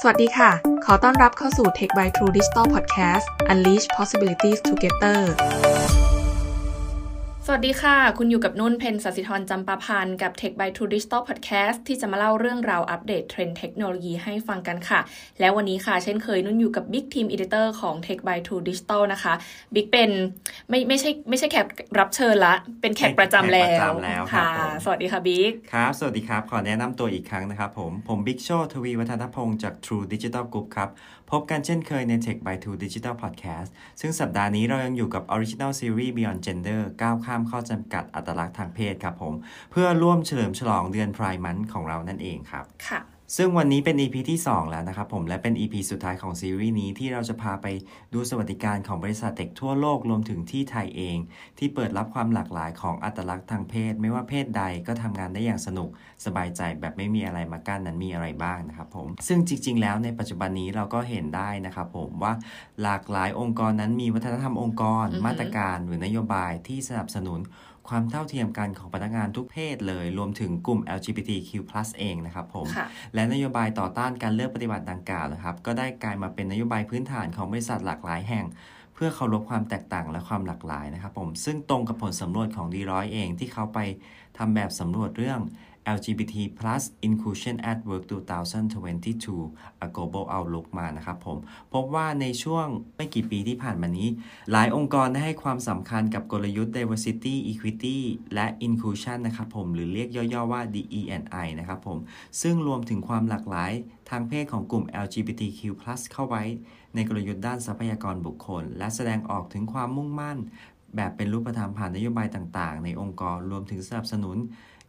สวัสดีค่ะ ขอต้อนรับเข้าสู่ Tech by True Digital Podcast Unleash Possibilities Together สวัสดีค่ะ คุณอยู่กับนุ่นเพนสัสิธรจำปาพันกับ Tech by True Digital Podcast ที่จะมาเล่าเรื่องราวอัปเดตเทรนด์เทคโนโลยีให้ฟังกันค่ะ แล้ววันนี้ค่ะ เช่นเคยนุ่นอยู่กับ Big Team Editor ของ Tech by True Digital นะคะ Big เป็นไม่ไม่ใช่ไม่ใช่แขกรับเชิญละ เป็นแขกประจำแล้วแล้วค่ะ สวัสดีค่ะ Big ครับ สวัสดีครับ ขอแนะนำตัวอีกครั้งนะครับผม ผมบิ๊กโชทวีวัฒนพงศ์จาก True Digital Group ครับ พบกันเช่นเคยใน Tech by Two Digital Podcast ซึ่งสัปดาห์นี้เรายังอยู่กับ Original Series Beyond Gender ก้าวข้ามข้อจำกัดอัตลักษณ์ทางเพศครับผม เพื่อร่วมเฉลิมฉลองเดือนไพร์มันของเรานั่นเองครับ ค่ะ ซึ่งวันนี้เป็น EP ที่ 2 แล้วนะครับผมและเป็น EP สุดท้ายของซีรีส์นี้ที่เราจะพาไปดูสวัสดิการของบริษัทเทคทั่วโลกรวมถึงที่ไทยเอง ที่เปิดรับความหลากหลายของอัตลักษณ์ทางเพศ ไม่ว่าเพศใดก็ทำงานได้อย่างสนุกสบายใจแบบไม่มีอะไรมากั้นนั้นมีอะไรบ้างนะครับผมซึ่งจริง ๆ แล้วในปัจจุบันนี้เราก็เห็นได้นะครับผมว่าหลากหลายองค์กรนั้นมีวัฒนธรรมองค์กร มาตรการหรือนโยบายที่สนับสนุน ความเท่าเทียมกันของพนักงานทุกเพศเลย รวมถึงกลุ่ม LGBTQ+ เองนะครับผม และนโยบายต่อต้านการเลือกปฏิบัติดังกล่าวนะครับ ก็ได้กลายมาเป็นนโยบายพื้นฐานของบริษัทหลากหลายแห่ง เพื่อเคารพความแตกต่างและความหลากหลายนะครับผม ซึ่งตรงกับผลสำรวจของดีร้อยเองที่เขาไปทำแบบสำรวจเรื่อง LGBT plus inclusion at work 2022 a global outlook มานะครับผม พบว่าในช่วงไม่กี่ปีที่ผ่านมานี้ หลายองค์กรได้ให้ความสำคัญกับกลยุทธ์ diversity equity และ inclusion นะครับผม หรือเรียกย่อๆว่า DENI นะครับผม ซึ่งรวมถึงความหลากหลายทางเพศของกลุ่ม LGBTQ+ เข้าไว้ ในกลยุทธ์ด้านทรัพยากรบุคคล และแสดงออกถึงความมุ่งมั่น แบบเป็นรูปธรรมผ่านนโยบายต่างๆ ในองค์กรรวมถึงสนับสนุน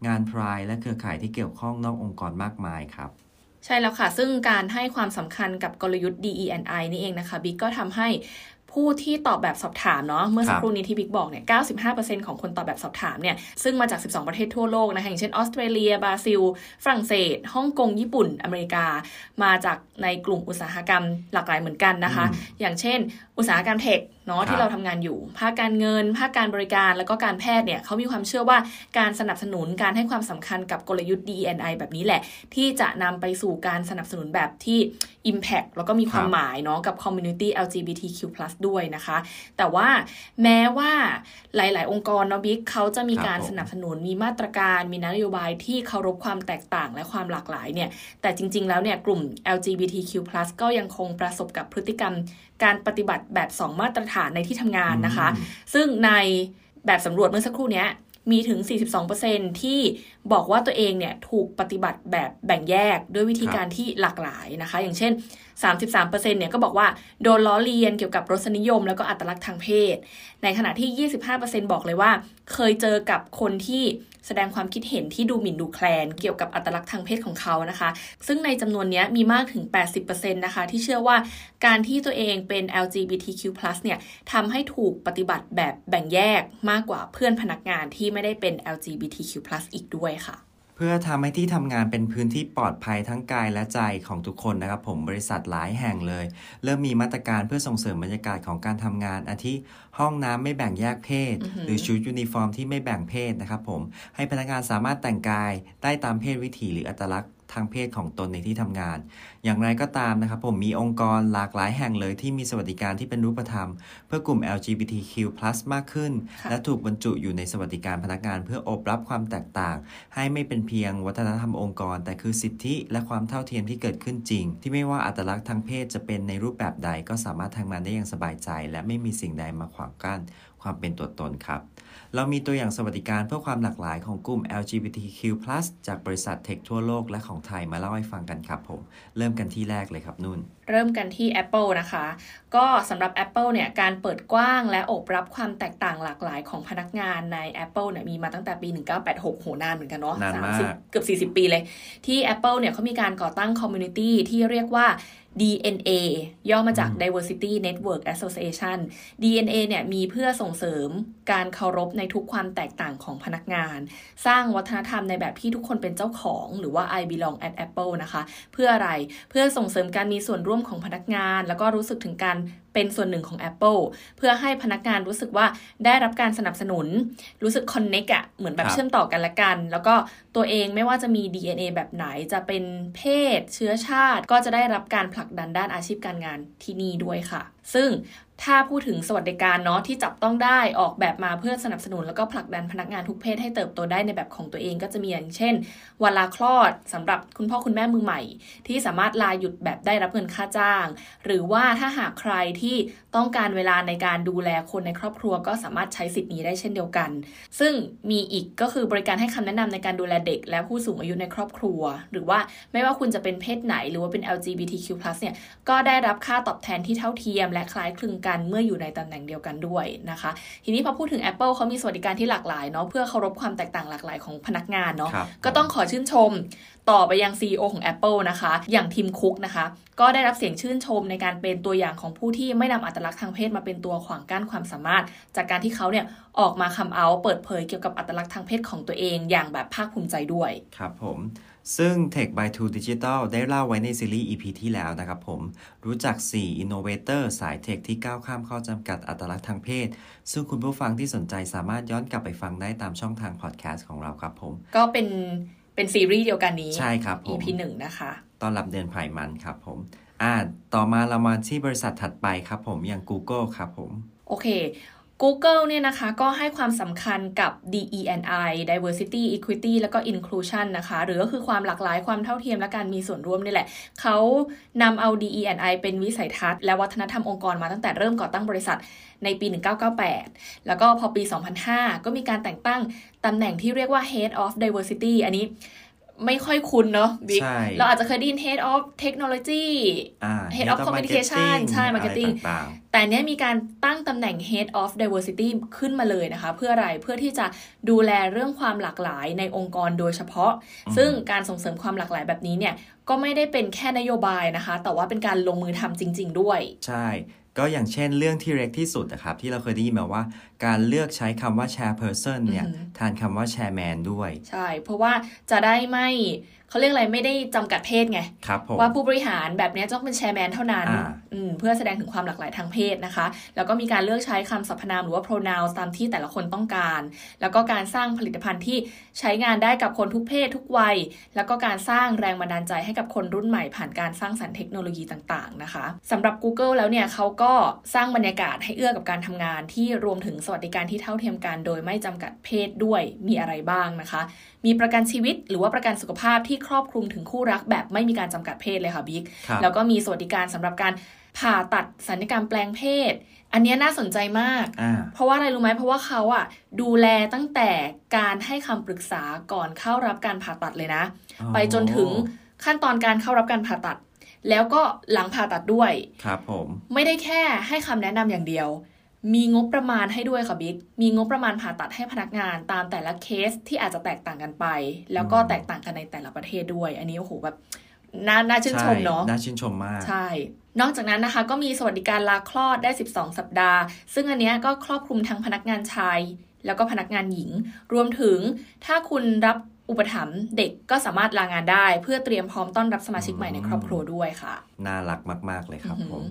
งานพรายและเครือข่ายที่เกี่ยวข้องนอกองค์กรมากมายครับใช่แล้วค่ะ ซึ่งการให้ความสำคัญกับกลยุทธ์ DE&I นี่เองนะคะบิ๊กก็ทำให้ผู้ที่ตอบแบบสอบถามเนาะเมื่อสักครู่นี้ที่บิ๊กบอกเนี่ย 95%ของคนตอบแบบสอบถามเนี่ย ซึ่งมาจาก 12 ประเทศทั่วโลกนะคะ อย่างเช่นออสเตรเลีย บราซิล ฝรั่งเศส ฮ่องกง ญี่ปุ่น อเมริกา มาจากในกลุ่มอุตสาหกรรมหลากหลายเหมือนกันนะคะ อย่างเช่น อุตสาหกรรมเทค เนาะที่เราทำงานอยู่ ภาคการเงิน ภาคการบริการแล้วก็การแพทย์เนี่ยเขามีความเชื่อว่าการสนับสนุนการให้ความสำคัญกับกลยุทธ์ DNI แบบนี้แหละ ที่จะนำไปสู่การสนับสนุนแบบที่ Impact แล้วก็มีความหมายเนาะกับ Community LGBTQ+ ด้วยนะคะ แต่ว่าแม้ว่าหลาย ๆ องค์กรเนาะบิ๊กเขาจะมีการสนับสนุนมีมาตรการมีนโยบายที่เคารพความแตกต่างและความหลากหลายเนี่ยแต่จริง ๆ แล้วเนี่ยกลุ่ม LGBTQ+ ก็ยังคงประสบกับพฤติกรรมการปฏิบัติแบบ 2 มาตรฐานในที่ทำงานนะคะ ซึ่งในแบบสำรวจเมื่อสักครู่นี้มีถึง 42%ที่บอกว่าตัวเองเนี่ยถูกปฏิบัติแบบแบ่งแยกด้วยวิธีการที่หลากหลายนะคะ อย่างเช่น 33%เนี่ยก็บอกว่าโดนล้อเลียนเกี่ยวกับรสนิยม แล้วก็อัตลักษณ์ทางเพศ ในขณะที่ 25%บอกเลยว่า เคยเจอกับคนที่ แสดงความคิดเห็นที่ดูหมิ่นดูแคลนเกี่ยวกับอัตลักษณ์ทางเพศของเขานะคะ ซึ่งในจำนวนนี้มีมากถึง 80%นะคะ ที่เชื่อว่าการที่ตัวเองเป็น LGBTQ+ เนี่ยทำให้ถูกปฏิบัติแบบแบ่งแยกมากกว่าเพื่อนพนักงานที่ไม่ได้เป็น LGBTQ+ อีกด้วยค่ะ เพื่อทำให้ที่ทำงานเป็นพื้นที่ปลอดภัยทั้งกายและใจของทุกคนนะครับผมบริษัทหลายแห่งเลย เริ่มมีมาตรการเพื่อส่งเสริมบรรยากาศของการทำงาน อาทิห้องน้ำไม่แบ่งแยกเพศ หรือชุดยูนิฟอร์มที่ไม่แบ่งเพศนะครับผมให้พนักงานสามารถแต่งกายได้ตามเพศวิถีหรืออัตลักษณ์ ทางเพศของตนในที่ทำงาน อย่างไรก็ตามนะครับผมมีองค์กรหลากหลายแห่งเลยที่มีสวัสดิการที่เป็นรูปธรรม เพื่อกลุ่ม LGBTQ+ มากขึ้น และถูกบรรจุอยู่ในสวัสดิการพนักงาน เพื่ออบรับความแตกต่าง ให้ไม่เป็นเพียงวัฒนธรรมองค์กร แต่คือสิทธิและความเท่าเทียมที่เกิดขึ้นจริง ที่ไม่ว่าอัตลักษณ์ทางเพศจะเป็นในรูปแบบใดก็สามารถทำงานได้อย่างสบายใจ และไม่มีสิ่งใดมาขวางกั้นความเป็นตัวตนครับ เรามีตัวอย่างสวัสดิการเพื่อความหลากหลายของกลุ่ม LGBTQ+ จากบริษัท tech ทั่วโลกและของไทยมาเล่าให้ฟังกันครับผม เริ่มกันที่แรกเลยครับนุ่น เริ่มกันที่ Apple นะคะ ก็สำหรับ Apple เนี่ยการเปิดกว้างและโอบรับความแตกต่างหลากหลายของพนักงานใน Apple เนี่ยมีมาตั้งแต่ปี 1986 โหนานเหมือนกันเนาะ30เกือบ 40 ปีเลย ที่ Apple เนี่ยเขามีการก่อตั้ง community ที่เรียกว่า DNA ย่อมาจาก Diversity Network Association DNA เนี่ยมีเพื่อส่งเสริมการเคารพในทุกความแตกต่างของพนักงาน สร้างวัฒนธรรมในแบบที่ทุกคนเป็นเจ้าของ หรือว่า I belong at Apple นะคะ เพื่ออะไรเพื่อส่งเสริมการมีส่วนร่วมของพนักงาน แล้วก็รู้สึกถึงการเป็นส่วนหนึ่งของ Apple เพื่อให้พนักงานรู้สึกว่าได้รับการสนับสนุน รู้สึกคอนเน็กอะเหมือนแบบเชื่อมต่อกันละกัน แล้วก็ตัวเองไม่ว่าจะมี DNA แบบไหนจะเป็นเพศ เชื้อชาติ ก็จะได้รับการผลักดันด้านอาชีพการงานที่นี่ด้วยค่ะ ซึ่ง ถ้าพูดถึงสวัสดิการเนาะที่จับต้องได้ออกแบบมาเพื่อสนับสนุน แล้วก็ผลักดันพนักงานทุกเพศให้เติบโตได้ในแบบของตัวเองก็จะมีอย่างเช่นเวลาคลอดสำหรับคุณพ่อคุณแม่มือใหม่ ที่สามารถลาหยุดแบบได้รับเงินค่าจ้าง หรือว่าถ้าหากใครที่ต้องการเวลาในการดูแลคนในครอบครัว ก็สามารถใช้สิทธิ์นี้ได้เช่นเดียวกัน ซึ่งมีอีกก็คือบริการให้คำแนะนำในการดูแลเด็ก และผู้สูงอายุในครอบครัว หรือว่าไม่ว่าคุณจะเป็นเพศไหน หรือว่าเป็น LGBTQ+ เนี่ยก็ได้รับค่าตอบแทนที่เท่าเทียม และคล้ายคลึงกันเมื่ออยู่ในตำแหน่งเดียวกันด้วยนะคะ ทีนี้พอพูดถึง Apple เขามีสวัสดิการที่หลากหลายเนาะเพื่อเคารพความแตกต่างหลากหลายของพนักงานเนาะก็ต้องขอชื่นชมต่อไปยัง CEO ของ Apple นะคะ อย่างทีมคุกนะคะ ก็ได้รับเสียงชื่นชมในการเป็นตัวอย่างของผู้ที่ไม่นำอัตลักษณ์ทางเพศมาเป็นตัวขวางกั้นความสามารถ จากการที่เขาเนี่ยออกมาคำเอาเปิดเผยเกี่ยวกับอัตลักษณ์ทางเพศของตัวเองอย่างแบบภาคภูมิใจด้วย ครับผม ซึ่ง Tech by Two Digital ได้เล่าไว้ในซีรีส์ EP ที่แล้วนะครับผม รู้จัก 4 Innovator สายเทคที่ก้าวข้ามข้อจำกัดอัตลักษณ์ทางเพศ ซึ่งคุณผู้ฟังที่สนใจสามารถย้อนกลับไปฟังได้ตามช่องทางพอดแคสต์ของเราครับผม ก็เป็นเป็นซีรีส์เดียวกันนี้ ใช่ครับผม EP หนึ่งนะคะตอนรับเดือนไผ่มันครับผม อ่า ต่อมาเรามาที่บริษัทถัดไปครับผมอย่าง Google ครับผม โอเค Google เนี่ยนะคะก็ให้ความสำคัญกับ DE&I Diversity Equity แล้วก็ Inclusion นะคะ หรือก็คือความหลากหลายความเท่าเทียมและการมีส่วนร่วมนี่แหละ เขานำเอา DE&I เป็นวิสัยทัศน์และวัฒนธรรมองค์กรมาตั้งแต่เริ่มก่อตั้งบริษัทในปี 1998 แล้วก็พอปี 2005 ก็มีการแต่งตั้งตำแหน่งที่เรียกว่า Head of Diversity อันนี้ ไม่ค่อยคุ้นเนาะบิ๊กใช่เราอาจจะเคยได้ยิน Head of Technology อ่า Head of Communication ใช่ Marketing อะไรต่างแต่เนี้ยมีการตั้งตำแหน่ง Head of Diversity ขึ้นมาเลยนะคะ เพื่ออะไรเพื่อที่จะดูแลเรื่องความหลากหลายในองค์กรโดยเฉพาะ ซึ่งการส่งเสริมความหลากหลายแบบนี้เนี่ยก็ไม่ได้เป็นแค่นโยบายนะคะ แต่ว่าเป็นการลงมือทำจริง ๆ ด้วยๆใช่ ก็อย่างเช่นเรื่องที่เร็กที่สุดนะครับ ที่เราเคยได้ยินมาว่า การเลือกใช้คำว่า chairperson เนี่ยอือหือแทนคำว่า chairman ด้วย ใช่ เพราะว่าจะได้ไม่ เขาเรียกอะไรไม่ได้จำกัดเพศไงครับผมว่าผู้บริหารแบบเนี้ยต้องเป็นแชร์แมนเท่านั้นอ่าอืมเพื่อแสดงถึงความหลากหลายทางเพศนะคะ แล้วก็มีการเลือกใช้คำสรรพนามหรือว่า pronouns ตามที่แต่ละคนต้องการ แล้วก็การสร้างผลิตภัณฑ์ที่ใช้งานได้กับคนทุกเพศทุกวัย แล้วก็การสร้างแรงบันดาลใจให้กับคนรุ่นใหม่ผ่านการสร้างสรรค์เทคโนโลยีต่างๆนะคะสำหรับ Google แล้วเนี่ยเขาก็สร้างบรรยากาศให้เอื้อกับการทำงานที่รวมถึงสวัสดิการที่เท่าเทียมกัน โดยไม่จำกัดเพศด้วยมีอะไรบ้างนะคะ มีประกันชีวิต หรือว่าประกันสุขภาพที่ครอบคลุมถึงคู่รักแบบไม่มีการจำกัดเพศเลยค่ะบิ๊กครับแล้วก็มีสวัสดิการสำหรับการผ่าตัดสัญญกรรมแปลงเพศ อันเนี้ยน่าสนใจมากอ่าเพราะว่าอะไรรู้ไหมเพราะว่าเขาอะดูแลตั้งแต่การให้คำปรึกษาก่อนเข้ารับการผ่าตัดเลยนะอ๋อไปจนถึงขั้นตอนการเข้ารับการผ่าตัด แล้วก็หลังผ่าตัดด้วย ครับผม ไม่ได้แค่ให้คำแนะนำอย่างเดียว มีงบประมาณให้ด้วยค่ะบิ๊ก มีงบประมาณผ่าตัดให้พนักงานตามแต่ละเคสที่อาจจะแตกต่างกันไป แล้วก็แตกต่างกันในแต่ละประเทศด้วย อันนี้โอ้โหแบบน่าน่าชื่นชมเนาะใน่าชื่นชมมาก ใช่ นอกจากนั้นนะคะ ก็มีสวัสดิการลาคลอดได้ 12 สัปดาห์ ซึ่งอันเนี้ยก็ครอบคลุมทั้งพนักงานชาย แล้วก็พนักงานหญิง รวมถึงถ้าคุณรับอุปถัมภ์เด็กก็สามารถลางานได้ เพื่อเตรียมพร้อมต้อนรับสมาชิกใหม่ในครอบครัวด้วยค่ะ น่ารักมาก ๆ เลยครับอือหือผม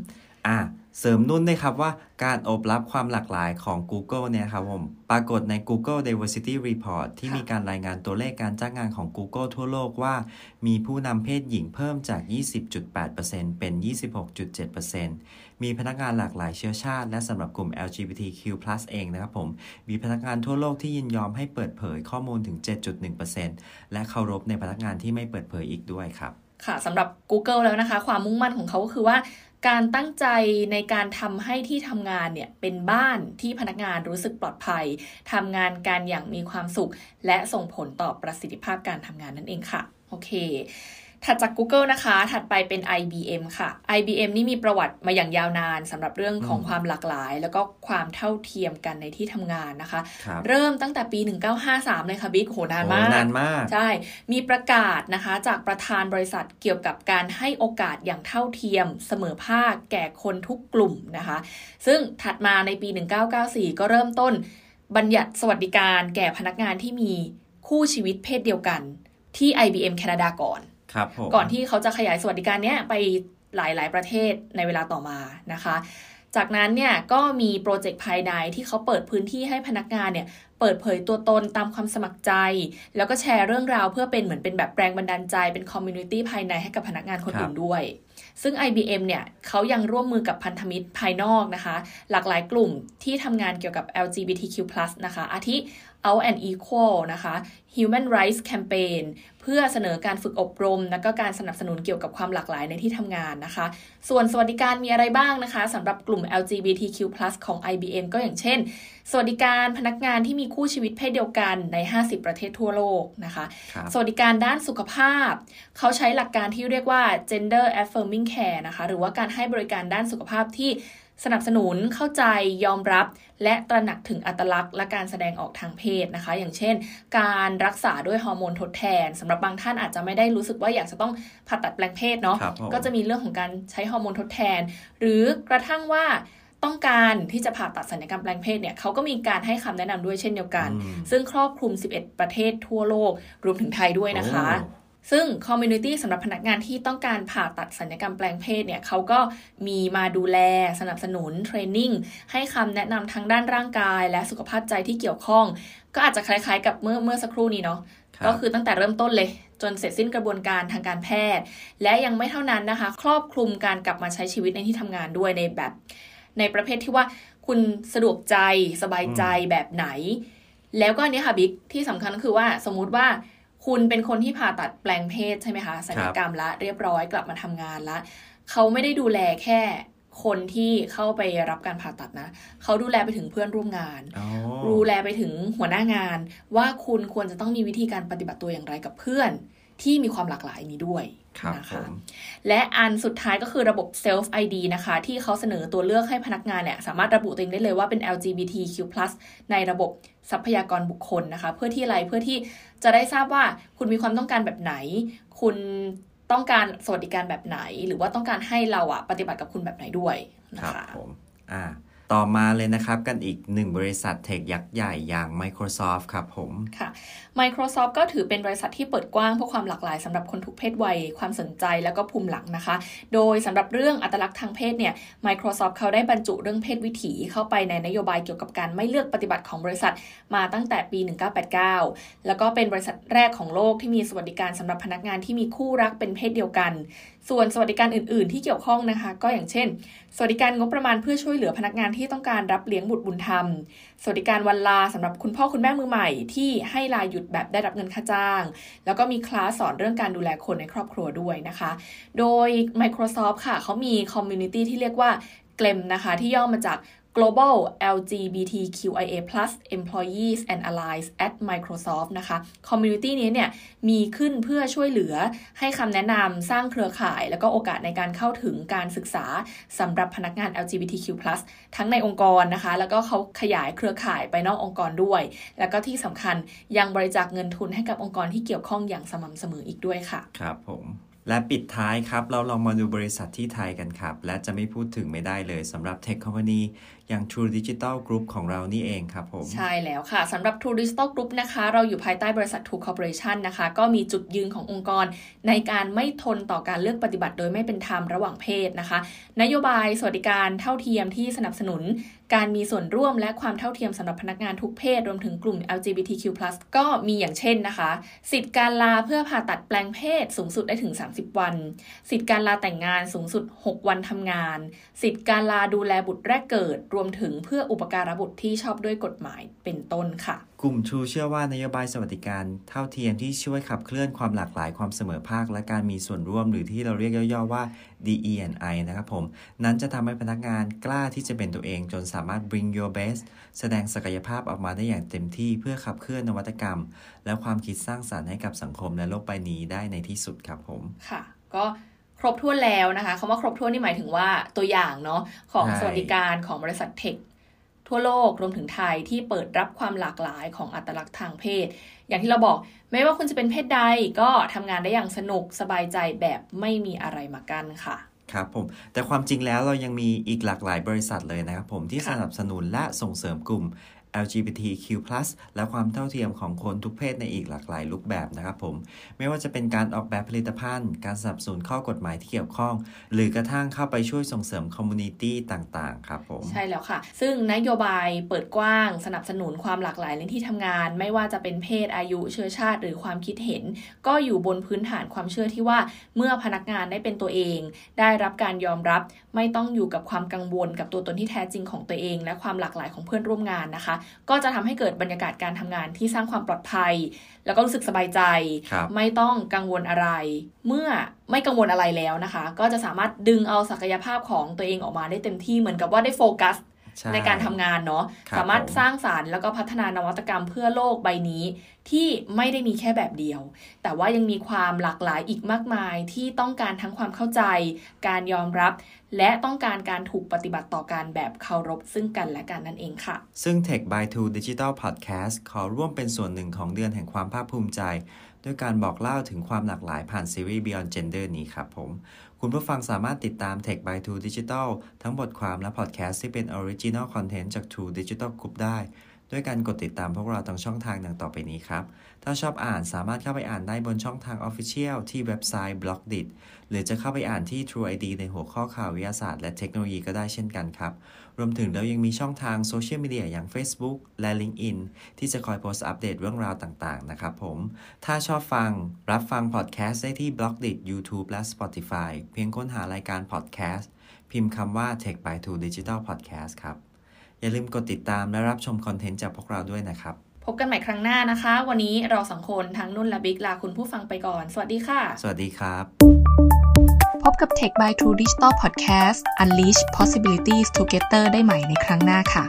อะเสริมนุ่นด้วยครับว่าการโอบรับความหลากหลายของ Google เนี่ยครับผมปรากฏใน Google Diversity Report ที่ค่ะมีการรายงานตัวเลขการจ้างงานของ Google ทั่วโลกว่า มีผู้นำเพศหญิงเพิ่มจาก 20.8%เป็น 26.7%มีพนักงานหลากหลายเชื้อชาติ และสำหรับกลุ่ม LGBTQ+ เองนะครับผม มีพนักงานทั่วโลกที่ยินยอมให้เปิดเผยข้อมูลถึง 7.1%และเคารพในพนักงานที่ไม่เปิดเผยอีกด้วยครับค่ะสำหรับ Google แล้วนะคะ ความมุ่งมั่นของเขาก็คือว่า การตั้งใจในการทำให้ที่ทำงานเนี่ยเป็นบ้านที่พนักงานรู้สึกปลอดภัยทำงานการอย่างมีความสุข และส่งผลต่อประสิทธิภาพการทำงานนั่นเองค่ะ โอเค ถัดจาก Google นะคะ ถัดไปเป็น IBM ค่ะ IBM นี่มีประวัติมาอย่างยาวนานสำหรับเรื่องของอืมความหลากหลาย แล้วก็ความเท่าเทียมกันในที่ทำงานนะคะครับเริ่มตั้งแต่ปี 1953 เลยค่ะบิ๊กโหนานโอ้มากนานมาก ใช่ มีประกาศนะคะจากประธานบริษัทเกี่ยวกับการให้โอกาสอย่างเท่าเทียมเสมอภาคแก่คนทุกกลุ่มนะคะ ซึ่งถัดมาในปี 1994 ก็เริ่มต้น บัญญัติสวัสดิการแก่พนักงานที่มีคู่ชีวิตเพศเดียวกันที่ IBM แคนาดาก่อน ครับผมก่อนที่เขาจะขยายสวัสดิการเนี้ยไปหลาย ๆ ประเทศในเวลาต่อมานะคะ จากนั้นเนี่ยก็มีโปรเจกต์ภายในที่เขาเปิดพื้นที่ให้พนักงานเนี่ยเปิดเผยตัวตนตามความสมัครใจ แล้วก็แชร์เรื่องราวเพื่อเป็นเหมือนเป็นแบบแรงบันดาลใจเป็น community ภายในให้กับพนักงานคนอื่นด้วย ซึ่ง IBM เนี่ยเขายังร่วมมือกับพันธมิตรภายนอกนะคะ หลากหลายกลุ่มที่ทำงานเกี่ยวกับ LGBTQ+ นะคะ อาทิ Out and Equal นะคะ Human Rights Campaign เพื่อเสนอการฝึกอบรม และก็การสนับสนุนเกี่ยวกับความหลากหลายในที่ทำงานนะคะ ส่วนสวัสดิการมีอะไรบ้างนะคะสำหรับกลุ่ม LGBTQ+ ของ IBM ก็อย่างเช่น สวัสดิการพนักงานที่มีคู่ชีวิตเพศเดียวกันใน 50 ประเทศทั่วโลกนะคะสวัสดิการด้านสุขภาพ เขาใช้หลักการที่เรียกว่า gender affirming care นะคะ หรือว่าการให้บริการด้านสุขภาพที่ สนับสนุนเข้าใจยอมรับ และตระหนักถึงอัตลักษณ์ และการแสดงออกทางเพศนะคะ อย่างเช่น การรักษาด้วยฮอร์โมนทดแทนสำหรับบางท่านอาจจะไม่ได้รู้สึกว่าอยากจะต้องผ่าตัดแปลงเพศเนาะก็จะมีเรื่องของการใช้ฮอร์โมนทดแทน หรือกระทั่งว่าต้องการที่จะผ่าตัดศัลยกรรมแปลงเพศเนี่ยเขาก็มีการให้คำแนะนำด้วยเช่นเดียวกัน ซึ่งครอบคลุม 11 ประเทศทั่วโลกรวมถึงไทยด้วยนะคะ ซึ่ง community สำหรับพนักงานที่ต้องการผ่าตัดศัลยกรรมแปลงเพศเนี่ยเขาก็มีมาดูแลสนับสนุน training ให้คำแนะนำทั้งด้านร่างกาย และสุขภาพใจที่เกี่ยวข้อง ก็อาจจะคล้ายๆ กับเมื่อเมื่อสักครู่นี้เนาะก็คือตั้งแต่เริ่มต้นเลย จนเสร็จสิ้นกระบวนการทางการแพทย์ และยังไม่เท่านั้นนะคะ ครอบคลุมการกลับมาใช้ชีวิตในที่ทำงานด้วยในแบบ ในประเภทที่ว่าคุณสะดวกใจสบายใจแบบไหน แล้วก็อันนี้ค่ะบิ๊กที่สำคัญก็คือว่าสมมุติว่า คุณเป็นคนที่ผ่าตัดแปลงเพศใช่ไหมคะศัลยกรรมละเรียบร้อยกลับมาทำงานละเขาไม่ได้ดูแลแค่คนที่เข้าไปรับการผ่าตัดนะ เขาดูแลไปถึงเพื่อนร่วมงาน ดูแลไปถึงหัวหน้างาน ว่าคุณควรจะต้องมีวิธีการปฏิบัติตัวอย่างไรกับเพื่อนที่มีความหลากหลายนี้ด้วยนะคะและอันสุดท้ายก็คือระบบ Self ID นะคะ ที่เขาเสนอตัวเลือกให้พนักงานเนี่ย สามารถระบุตัวเองได้เลยว่าเป็น LGBTQ+ ในระบบ ทรัพยากรบุคคลนะคะ เพื่อที่อะไรเพื่อที่จะได้ทราบว่าคุณมีความต้องการแบบไหน คุณต้องการสวัสดิการแบบไหน หรือว่าต้องการให้เราอะปฏิบัติกับคุณแบบไหนด้วยนะคะครับผมอ่า ต่อมาเลยนะครับกันอีกหนึ่งบริษัทเทคยักษ์ใหญ่อย่าง Microsoft ครับผม ค่ะ Microsoft ก็ถือเป็นบริษัทที่เปิดกว้างเพื่อความหลากหลายสำหรับคนทุกเพศวัย ความสนใจแล้วก็ภูมิหลังนะคะ โดยสำหรับเรื่องอัตลักษณ์ทางเพศเนี่ย Microsoft เขาได้บรรจุเรื่องเพศวิถีเข้าไปในนโยบายเกี่ยวกับการไม่เลือกปฏิบัติของบริษัทมาตั้งแต่ปี 1989 แล้วก็เป็นบริษัทแรกของโลกที่มีสวัสดิการสำหรับพนักงานที่มีคู่รักเป็นเพศเดียวกัน ส่วนสวัสดิการอื่น ๆ ที่เกี่ยวข้องนะคะ ก็อย่างเช่น สวัสดิการงบประมาณเพื่อช่วยเหลือพนักงานที่ต้องการรับเลี้ยงบุตรบุญธรรม สวัสดิการวันลาสำหรับคุณพ่อคุณแม่มือใหม่ที่ให้ลาหยุดแบบได้รับเงินค่าจ้าง แล้วก็มีคลาสสอนเรื่องการดูแลคนในครอบครัวด้วยนะคะ โดย Microsoft ค่ะเขามี community ที่เรียกว่า GLEAM นะคะ ที่ย่อมาจาก Global LGBTQIA+ Employees and Allies at Microsoft นะคะ Community นี้เนี่ยมีขึ้นเพื่อช่วยเหลือให้คำแนะนำสร้างเครือข่าย แล้วก็โอกาสในการเข้าถึงการศึกษาสำหรับพนักงาน LGBTQ+ ทั้งในองค์กรนะคะ แล้วก็เขาขยายเครือข่ายไปนอกองค์กรด้วย แล้วก็ที่สำคัญยังบริจาคเงินทุนให้กับองค์กรที่เกี่ยวข้องอย่างสม่ำเสมออีกด้วยค่ะ ครับผมและปิดท้ายครับ เราลองมาดูบริษัทที่ไทยกันครับ และจะไม่พูดถึงไม่ได้เลยสำหรับเทคค อย่าง True Digital Group ของเรานี่เองครับผม ใช่แล้วค่ะสำหรับ True Digital Group นะคะ เราอยู่ภายใต้บริษัท True Corporation นะคะ ก็มีจุดยืนขององค์กร ในการไม่ทนต่อการเลือกปฏิบัติโดยไม่เป็นธรรมระหว่างเพศนะคะ นโยบายสวัสดิการเท่าเทียมที่สนับสนุนการมีส่วนร่วมและความเท่าเทียมสำหรับพนักงานทุกเพศ รวมถึงกลุ่ม LGBTQ+ ก็มีอย่างเช่นนะคะ สิทธิการลาเพื่อผ่าตัดแปลงเพศสูงสุดได้ถึง 30 วัน สิทธิการลาแต่งงานสูงสุด 6 วันทำงาน สิทธิการลาดูแลบุตรแรกเกิดรวมถึงเพื่ออุปการะบุตรที่ชอบด้วยกฎหมายเป็นต้นค่ะ กลุ่มชูเชื่อว่านโยบายสวัสดิการเท่าเทียมที่ช่วยขับเคลื่อนความหลากหลายความเสมอภาค และการมีส่วนร่วมหรือที่เราเรียกย่อๆว่า DE&I นะครับผม นั้นจะทำให้พนักงานกล้าที่จะเป็นตัวเองจนสามารถ bring your best แสดงศักยภาพออกมาได้อย่างเต็มที่เพื่อขับเคลื่อนนวัตกรรม และความคิดสร้างสารรค์ให้กับสังคมและโลกใบนี้ได้ในที่สุดครับผม ค่ะ ก็ ครบถ้วนแล้วนะคะคำว่าครบถ้วนนี่หมายถึงว่าตัวอย่างเนาะของสวัสดิการของบริษัทเทคทั่วโลกรวมถึงไทยที่เปิดรับความหลากหลายของอัตลักษณ์ทางเพศ อย่างที่เราบอกไม่ว่าคุณจะเป็นเพศใดก็ทำงานได้อย่างสนุกสบายใจแบบไม่มีอะไรมากั้นค่ะครับผมแต่ความจริงแล้วเรายังมีอีกหลากหลายบริษัทเลยนะครับผมที่สนับสนุนและส่งเสริมกลุ่ม LGBTQ+ และความเท่าเทียมของคนทุกเพศในอีกหลากหลายรูปแบบนะครับผม ไม่ว่าจะเป็นการออกแบบผลิตภัณฑ์ การสนับสนุนข้อกฎหมายที่เกี่ยวข้อง หรือกระทั่งเข้าไปช่วยส่งเสริม community ต่างๆ ครับผม ใช่แล้วค่ะ ซึ่งนโยบายเปิดกว้าง สนับสนุนความหลากหลายในที่ทำงาน ไม่ว่าจะเป็นเพศอายุเชื้อชาติ หรือความคิดเห็น ก็อยู่บนพื้นฐานความเชื่อที่ว่าเมื่อพนักงานได้เป็นตัวเอง ได้รับการยอมรับไม่ต้องอยู่กับความกังวลกับตัวตนที่แท้จริงของตัวเอง และความหลากหลายของเพื่อนร่วมงานนะคะก็จะทำให้เกิดบรรยากาศการทำงานที่สร้างความปลอดภัย แล้วก็รู้สึกสบายใจครับไม่ต้องกังวลอะไร เมื่อไม่กังวลอะไรแล้วนะคะ ก็จะสามารถดึงเอาศักยภาพของตัวเองออกมาได้เต็มที่เหมือนกับว่าได้โฟกัสใช่ในการทำงานเนาะครับสามารถผมสร้างสารรค์แล้วก็พัฒนานวัตกรรมเพื่อโลกใบนี้ ที่ไม่ได้มีแค่แบบเดียว แต่ว่ายังมีความหลากหลายอีกมากมายที่ต้องการทั้งความเข้าใจ การยอมรับ และต้องการการถูกปฏิบัติต่อการแบบเคารพซึ่งกันและกันนั่นเองค่ะ ซึ่ง Tech by Two Digital Podcast ขอร่วมเป็นส่วนหนึ่งของเดือนแห่งความภาคภูมิใจ ด้วยการบอกเล่าถึงความหลากหลายผ่านซีรีส์ Beyond Gender นี้ครับผมคุณผู้ฟังสามารถติดตาม Tech by t o Digital ทั้งบทความและพอดแคสต์ที่เป็น Original Content จาก Two Digital Group ได้ ด้วยการกดติดตามพวกเราทางช่องทางดังต่อไปนี้ครับ ถ้าชอบอ่านสามารถเข้าไปอ่านได้บนช่องทาง Official ที่เว็บไซต์ b l o g d i t หรือจะเข้าไปอ่านที่ True ID ในหัวข้อข่าววิทยาศาสตร์และเทคโนโลยีก็ได้เช่นกันครับ รวมถึงเรายังมีช่องทางโซเชียลมีเดียอย่าง Facebook และ LinkedIn ที่จะคอยโพสต์อัปเดตเรื่องราวต่างๆ นะครับผม ถ้าชอบฟังรับฟังพอดแคสต์ได้ที่ b l o g d i t YouTube และ Spotify เพียงค้นหารายการพอดแคสต์พิมพ์คำว่า Tech by Two Digital Podcast ครับ อย่าลืมกดติดตามและรับชมคอนเทนต์จากพวกเราด้วยนะครับ พบกันใหม่ครั้งหน้านะคะ วันนี้เราสองคนทั้งนุ่นและบิ๊กลาคุณผู้ฟังไปก่อน สวัสดีค่ะ สวัสดีครับ พบกับ Tech by True Digital Podcast Unleash Possibilities Together ได้ใหม่ในครั้งหน้าค่ะ